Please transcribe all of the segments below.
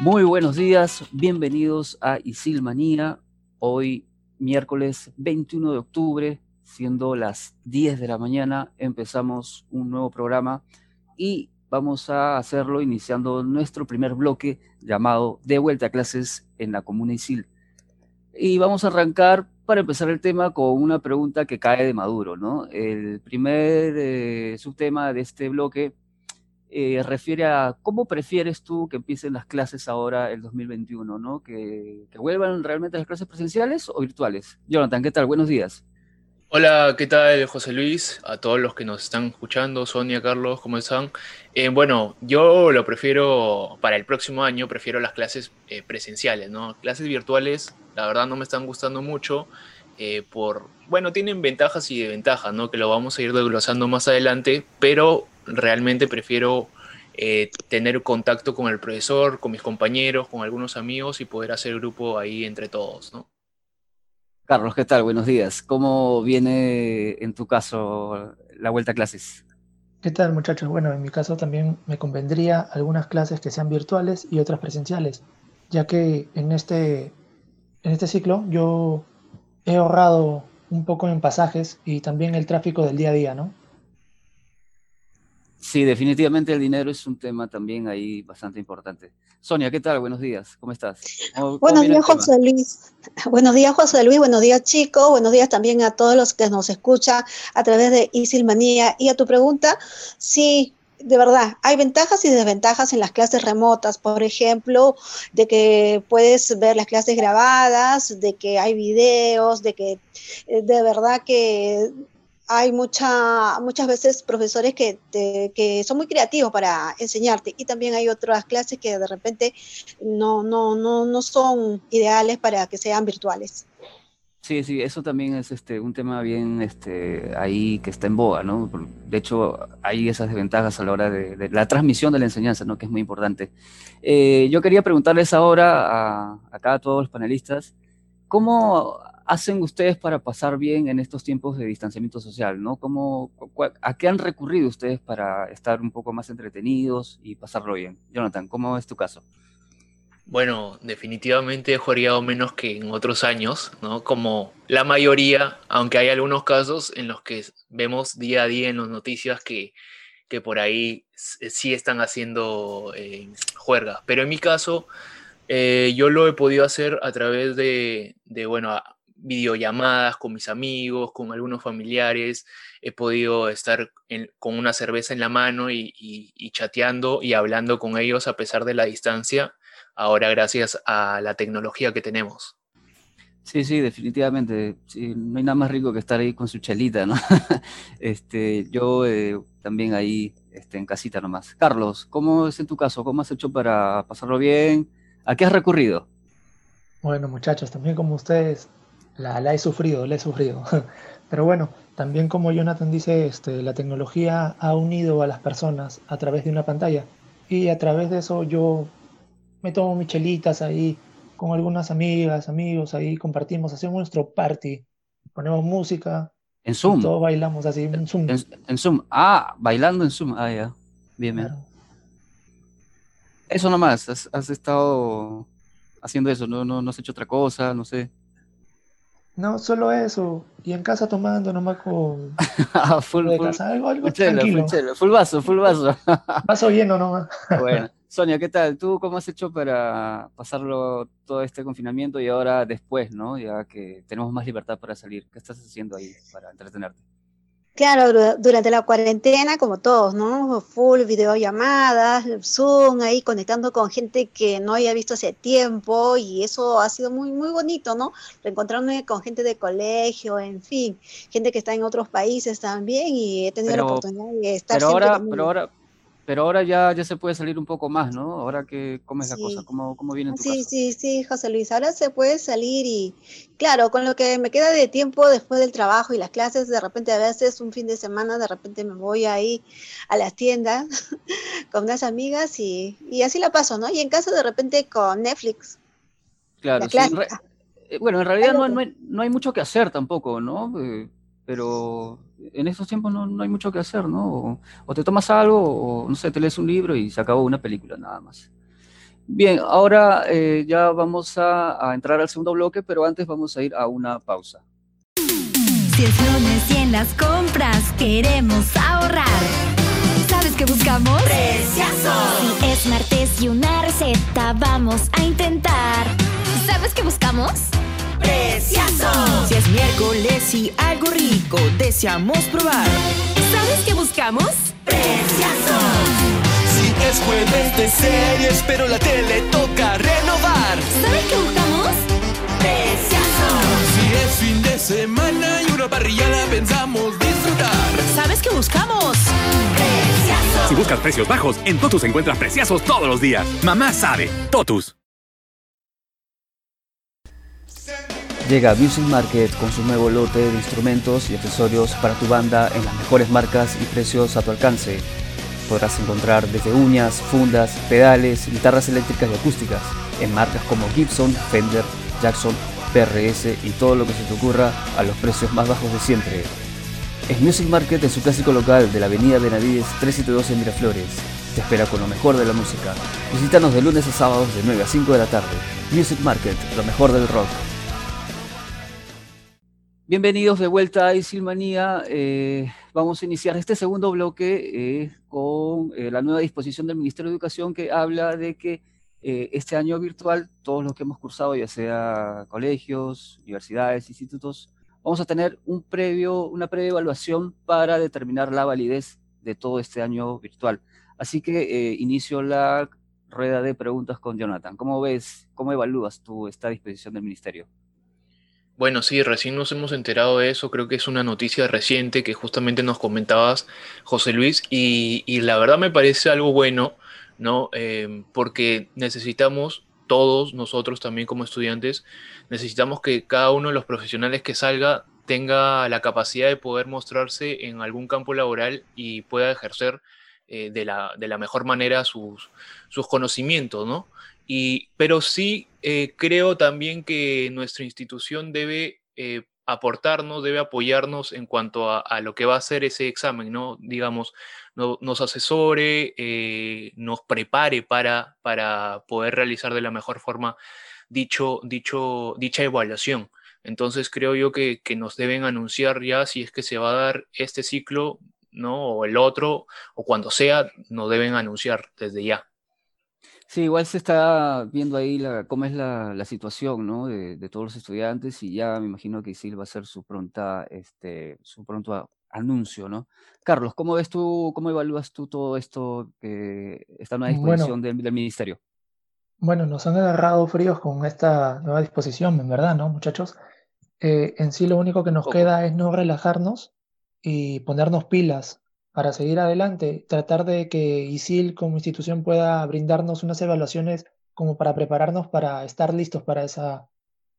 Muy buenos días, bienvenidos a Isilmanía. Hoy, miércoles 21 de octubre, siendo las 10 de la mañana, empezamos un nuevo programa y vamos a hacerlo iniciando nuestro primer bloque llamado De vuelta a clases en la Comuna Isil. Y vamos a arrancar para empezar el tema con una pregunta que cae de Maduro, ¿no? El primer eh, subtema de este bloque eh, refiere a cómo prefieres tú que empiecen las clases ahora el 2021, ¿no? Que, vuelvan realmente las clases presenciales o virtuales. Jonathan, ¿qué tal? Buenos días. Hola, ¿qué tal José Luis? A todos los que nos están escuchando, Sonia, Carlos, ¿cómo están? Eh, bueno, yo lo prefiero, para el próximo año, prefiero las clases eh, presenciales, ¿no? Clases virtuales, la verdad no me están gustando mucho, por, bueno, tienen ventajas y desventajas, ¿no? Que lo vamos a ir desglosando más adelante, pero realmente prefiero eh, tener contacto con el profesor, con mis compañeros, con algunos amigos y poder hacer grupo ahí entre todos, ¿no? Carlos, ¿qué tal? Buenos días. ¿Cómo viene en tu caso la vuelta a clases? ¿Qué tal muchachos? Bueno, en mi caso también me convendría algunas clases que sean virtuales y otras presenciales, ya que en este, en este ciclo yo he ahorrado un poco en pasajes y también el tráfico del día a día, ¿no? Sí, definitivamente el dinero es un tema también ahí bastante importante. Sonia, ¿qué tal? Buenos días, ¿cómo estás? ¿Cómo, buenos días, José Luis. Buenos días, José Luis. Buenos días, chicos. Buenos días también a todos los que nos escuchan a través de Isilmanía. Y a tu pregunta, sí, de verdad, hay ventajas y desventajas en las clases remotas, por ejemplo, de que puedes ver las clases grabadas, de que hay videos, de que eh, de verdad que hay mucha, muchas veces profesores que, que son muy creativos para enseñarte y también hay otras clases que de repente no, no, no, no son ideales para que sean virtuales. Sí, sí, eso también es este, un tema bien este, ahí que está en boga, ¿no? De hecho, hay esas desventajas a la hora de, la transmisión de la enseñanza, ¿no? Que es muy importante. Eh, yo quería preguntarles ahora a, acá a todos los panelistas, ¿cómo hacen ustedes para pasar bien en estos tiempos de distanciamiento social? ¿no? ¿Cómo, ¿A qué han recurrido ustedes para estar un poco más entretenidos y pasarlo bien? Jonathan, ¿cómo es tu caso? Bueno, definitivamente he jugado menos que en otros años, ¿no? Como la mayoría, aunque hay algunos casos en los que vemos día a día en las noticias que, que por ahí sí están haciendo eh. Pero en mi caso, eh, yo lo he podido hacer a través de, de bueno, videollamadas con mis amigos, con algunos familiares, he podido estar con una cerveza en la mano y, chateando y hablando con ellos a pesar de la distancia, ahora gracias a la tecnología que tenemos. Sí, sí, definitivamente. no hay nada más rico que estar ahí con su chelita, ¿no? este, yo eh, también ahí este, en casita nomás. Carlos, ¿cómo es en tu caso? ¿Cómo has hecho para pasarlo bien? ¿A qué has recurrido? Bueno, muchachos, también como ustedes, la, la he sufrido, la he sufrido. Pero bueno, también como Jonathan dice, este, la tecnología ha unido a las personas a través de una pantalla. Y a través de eso yo me tomo mis chelitas ahí con algunas amigas, amigos, ahí compartimos, hacemos nuestro party, ponemos música. En Zoom. todos bailamos así en Zoom. En, Zoom. Ah, bailando en Zoom. Ah, ya. Bien, bien. Eso nomás, has, has, estado haciendo eso, ¿no? ¿no? No has hecho otra cosa, no sé. No, solo eso. Y en casa tomando nomás con... Ah, full, full, algo, algo tranquilo. Full, vaso, full vaso. vaso lleno nomás. bueno. Sonia, ¿qué tal? ¿Tú cómo has hecho para pasarlo todo este confinamiento y ahora después, ¿no? Ya que tenemos más libertad para salir. ¿Qué estás haciendo ahí para entretenerte? Claro, durante la cuarentena, como todos, ¿no? Full videollamadas, Zoom, ahí conectando con gente que no había visto hace tiempo y eso ha sido muy, muy bonito, ¿no? Reencontrarme con gente de colegio, en fin, gente que está en otros países también y he tenido la oportunidad de estar pero ahora, pero ahora, pero ahora ya, ya se puede salir un poco más, ¿no? Ahora que cómo es la cosa, ¿cómo, cómo viene en tu Sí, sí, sí, José Luis, ahora se puede salir y, claro, con lo que me queda de tiempo después del trabajo y las clases, de repente a veces un fin de semana, de repente me voy ahí a las tiendas con unas amigas y, y así la paso, ¿no? Y en casa de repente con Netflix. Claro, sí, eh, bueno, en realidad no, no, hay, no hay mucho que hacer tampoco, ¿no? Eh, pero en estos tiempos no, no, hay mucho que hacer, ¿no? O, te tomas algo, o no sé, te lees un libro y se acabó una película nada más. Bien, ahora eh, ya vamos a, a entrar al segundo bloque, pero antes vamos a ir a una pausa. Si es lunes y en las compras queremos ahorrar. ¿Sabes qué buscamos? ¡Preciosos! Si es martes y una receta vamos a intentar. ¿Sabes qué buscamos? ¡Preciosos! Si es miércoles y algo rico deseamos probar. ¿Sabes qué buscamos? ¡Preciosos! Si es jueves de series, pero la tele toca renovar. ¿Sabes qué buscamos? ¡Preciosos! Si es fin de semana y una parrillada pensamos disfrutar. ¿Sabes qué buscamos? ¡Preciosos! Si buscas precios bajos, en Totus encuentras preciosos todos los días. Mamá sabe, Totus. Llega Music Market con su nuevo lote de instrumentos y accesorios para tu banda en las mejores marcas y precios a tu alcance. Podrás encontrar desde uñas, fundas, pedales, guitarras eléctricas y acústicas en marcas como Gibson, Fender, Jackson, PRS y todo lo que se te ocurra a los precios más bajos de siempre. Es Music Market en su clásico local de la avenida Benavides 372 en Miraflores. Te espera con lo mejor de la música. Visítanos de lunes a sábados de 9 a 5 de la tarde. Music Market, lo mejor del rock. Bienvenidos de vuelta a Isilmanía. Eh, vamos a iniciar este segundo bloque eh, con eh, la nueva disposición del Ministerio de Educación que habla de que este año virtual, todos los que hemos cursado, ya sea colegios, universidades, institutos, vamos a tener un previo, una previa evaluación para determinar la validez de todo este año virtual. Así que inicio la rueda de preguntas con Jonathan. ¿Cómo ves, cómo evalúas tú esta disposición del Ministerio? Bueno, sí, recién nos hemos enterado de eso, creo que es una noticia reciente que justamente nos comentabas, José Luis, y, la verdad me parece algo bueno, ¿no? Eh, porque necesitamos, todos nosotros también como estudiantes, necesitamos que cada uno de los profesionales que salga tenga la capacidad de poder mostrarse en algún campo laboral y pueda ejercer eh, de, la, de la mejor manera sus, sus conocimientos, ¿no? Y, pero sí eh, creo también que nuestra institución debe eh, aportarnos, debe apoyarnos en cuanto a, lo que va a ser ese examen, ¿no? Digamos, no, nos asesore, eh, nos prepare para, para poder realizar de la mejor forma dicho, dicho, dicha evaluación. Entonces creo yo que, que nos deben anunciar ya si es que se va a dar este ciclo, ¿no? O el otro, o cuando sea, nos deben anunciar desde ya. Sí, igual se está viendo ahí la, cómo es la, la situación ¿no? de, de, todos los estudiantes y ya me imagino que Isil va a hacer su pronta, este, su pronto anuncio, ¿no? Carlos, ¿cómo ves tú, cómo evalúas tú todo esto, eh, esta nueva disposición bueno, del, del, ministerio? Bueno, nos han agarrado fríos con esta nueva disposición, en verdad, ¿no, muchachos? Eh, en sí lo único que nos queda es no relajarnos y ponernos pilas para seguir adelante, tratar de que ISIL como institución pueda brindarnos unas evaluaciones como para prepararnos para estar listos para esa,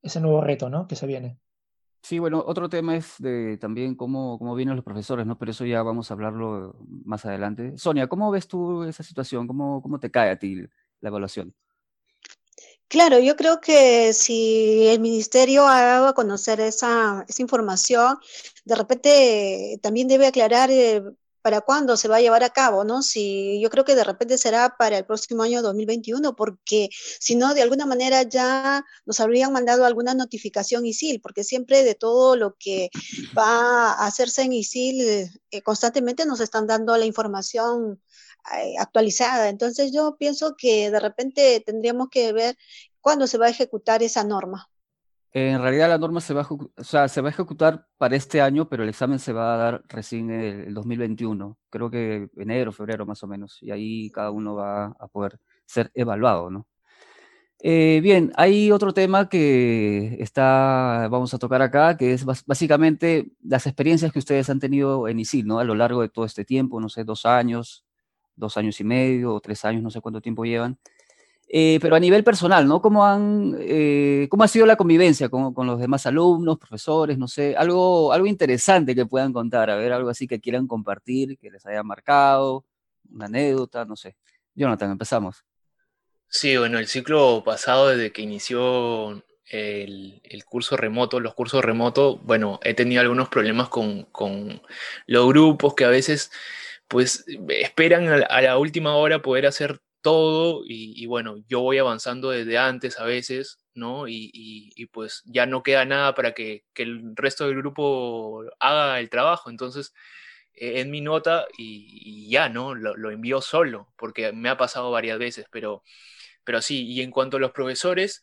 ese nuevo reto ¿no? que se viene. Sí, bueno, otro tema es de también cómo, cómo vienen los profesores, ¿no? Pero eso ya vamos a hablarlo más adelante. Sonia, ¿cómo ves tú esa situación? ¿Cómo, cómo te cae a ti la evaluación? Claro, yo creo que si el ministerio ha dado a conocer esa, esa información, de repente también debe aclarar eh, para cuándo se va a llevar a cabo, ¿no? Si yo creo que de repente será para el próximo año 2021, porque si no, de alguna manera ya nos habrían mandado alguna notificación ISIL, porque siempre de todo lo que va a hacerse en ISIL, eh, constantemente nos están dando la información eh, actualizada. Entonces yo pienso que de repente tendríamos que ver cuándo se va a ejecutar esa norma. En realidad la norma se va, a, o sea, se va a ejecutar para este año, pero el examen se va a dar recién el, el 2021, creo que enero, febrero más o menos, y ahí cada uno va a poder ser evaluado, ¿no? Eh, bien, hay otro tema que está, vamos a tocar acá, que es básicamente las experiencias que ustedes han tenido en ISIL, ¿no? A lo largo de todo este tiempo, no sé, dos años, dos años y medio o tres años, no sé cuánto tiempo llevan. Eh, pero a nivel personal, ¿no? ¿Cómo, han, eh, cómo ha sido la convivencia con, con, los demás alumnos, profesores, no sé, algo, algo interesante que puedan contar, a ver, algo así que quieran compartir, que les haya marcado, una anécdota, no sé. Jonathan, empezamos. Sí, bueno, el ciclo pasado, desde que inició el, el, curso remoto, los cursos remotos, bueno, he tenido algunos problemas con, con los grupos que a veces, pues, esperan a, la última hora poder hacer todo y, bueno, yo voy avanzando desde antes a veces, ¿no? Y, pues ya no queda nada para que, el resto del grupo haga el trabajo. Entonces, eh, en mi nota y, ya, ¿no? Lo, lo, envío solo, porque me ha pasado varias veces, pero, pero sí, y en cuanto a los profesores,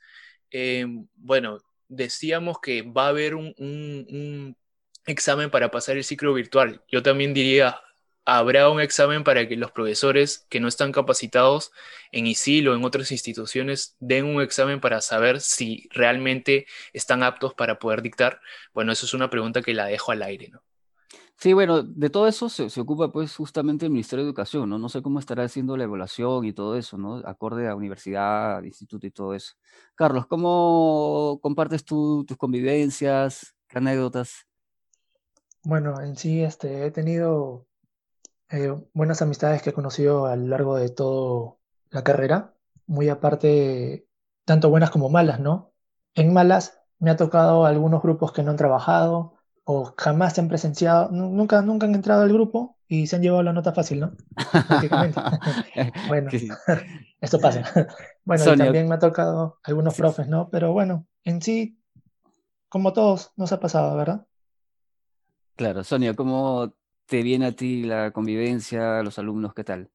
eh, bueno, decíamos que va a haber un, un examen para pasar el ciclo virtual. Yo también diría, habrá un examen para que los profesores que no están capacitados en ISIL o en otras instituciones den un examen para saber si realmente están aptos para poder dictar. Bueno, eso es una pregunta que la dejo al aire, ¿no? Sí, bueno, de todo eso se, ocupa pues justamente el Ministerio de Educación, ¿no? No sé cómo estará haciendo la evaluación y todo eso, ¿no? Acorde a universidad, instituto y todo eso. Carlos, ¿cómo compartes tú tus convivencias, qué anécdotas? Bueno, en sí este, he tenido eh, buenas amistades que he conocido a lo largo de toda la carrera, muy aparte, tanto buenas como malas, ¿no? En malas me ha tocado algunos grupos que no han trabajado o jamás se han presenciado, nunca, nunca han entrado al grupo y se han llevado la nota fácil, ¿no? bueno, esto pasa. Bueno, y también me ha tocado algunos profes, ¿no? Pero bueno, en sí, como todos, nos ha pasado, ¿verdad? Claro, Sonia, ¿cómo te viene a ti la convivencia, los alumnos, qué tal?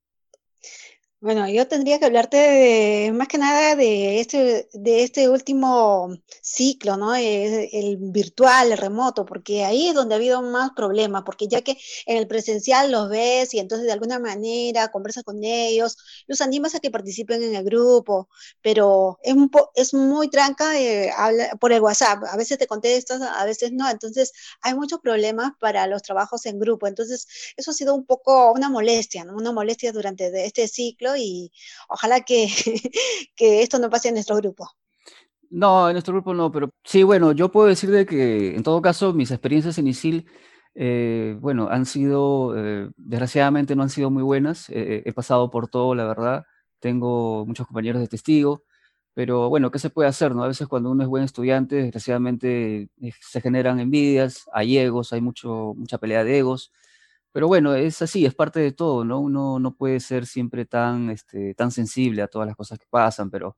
Bueno, yo tendría que hablarte de, más que nada de este, de este último ciclo, ¿no? El, el, virtual, el remoto, porque ahí es donde ha habido más problemas, porque ya que en el presencial los ves y entonces de alguna manera conversas con ellos, los animas a que participen en el grupo, pero es, un es muy tranca eh, habla, por el WhatsApp, a veces te contestas, a veces no, entonces hay muchos problemas para los trabajos en grupo, entonces eso ha sido un poco una molestia. Una molestia durante este ciclo y ojalá que, que esto no pase en nuestro grupo. No, en nuestro grupo no, pero sí, bueno, yo puedo decir de que en todo caso mis experiencias en ISIL, eh, bueno, han sido, eh, desgraciadamente no han sido muy buenas, eh, he pasado por todo, la verdad, tengo muchos compañeros de testigo, pero bueno, ¿qué se puede hacer? No? A veces cuando uno es buen estudiante, desgraciadamente se generan envidias, hay egos, hay mucho, mucha pelea de egos, pero bueno, es así, es parte de todo, ¿no? Uno no puede ser siempre tan, este, tan sensible a todas las cosas que pasan, pero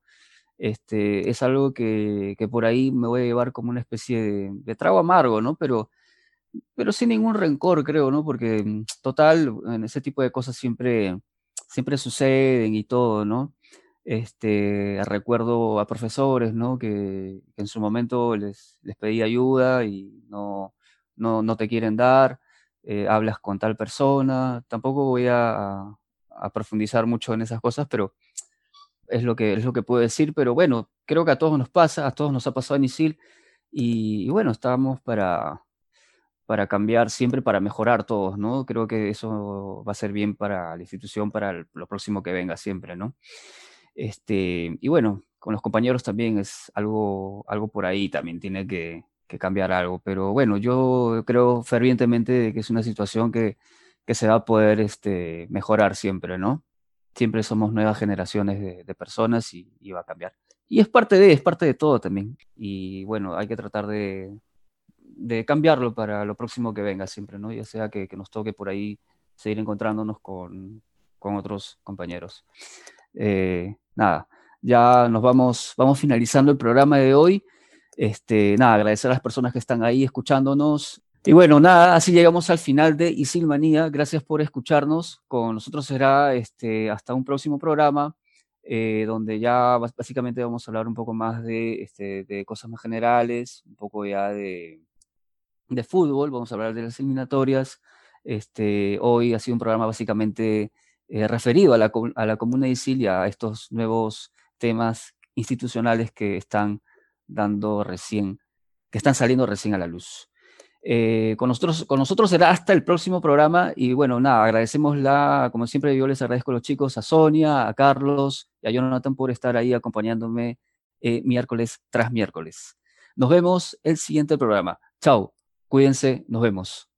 este, es algo que, que por ahí me voy a llevar como una especie de, trago amargo, ¿no? Pero, pero sin ningún rencor, creo, ¿no? Porque mm, total, en ese tipo de cosas siempre, siempre suceden y todo, ¿no? Este, recuerdo a profesores, ¿no? Que, que en su momento les, les pedí ayuda y no, no, no te quieren dar eh, hablas con tal persona. Tampoco voy a, profundizar mucho en esas cosas, pero es lo, que, es lo que puedo decir. Pero bueno, creo que a todos nos pasa, a todos nos ha pasado en ISIL. Y, bueno, estamos para, para cambiar siempre, para mejorar todos, ¿no? Creo que eso va a ser bien para la institución, para lo próximo que venga siempre, ¿no? Este, y bueno, con los compañeros también es algo, algo por ahí, también tiene que, que cambiar algo. Pero bueno, yo creo fervientemente que es una situación que, que se va a poder este, mejorar siempre, ¿no? Siempre somos nuevas generaciones de, personas y, va a cambiar. Y es parte de, es parte de todo también. Y bueno, hay que tratar de, de cambiarlo para lo próximo que venga siempre, ¿no? Ya sea que, que nos toque por ahí seguir encontrándonos con, con otros compañeros. Eh, nada, ya nos vamos, vamos finalizando el programa de hoy. Este, nada, agradecer a las personas que están ahí escuchándonos. Y bueno, nada, así llegamos al final de Isilmanía. Gracias por escucharnos. Con nosotros será este, hasta un próximo programa, eh, donde ya básicamente vamos a hablar un poco más de, este, de cosas más generales, un poco ya de, de fútbol, vamos a hablar de las eliminatorias. Este, hoy ha sido un programa básicamente eh, referido a la, a la comuna de Isil y a estos nuevos temas institucionales que están dando recién, que están saliendo recién a la luz. Eh, con, nosotros, con nosotros será hasta el próximo programa y bueno, nada, agradecemos la, como siempre yo les agradezco a los chicos, a Sonia, a Carlos y a Jonathan por estar ahí acompañándome eh, miércoles tras miércoles. Nos vemos el siguiente programa. Chao, cuídense, nos vemos.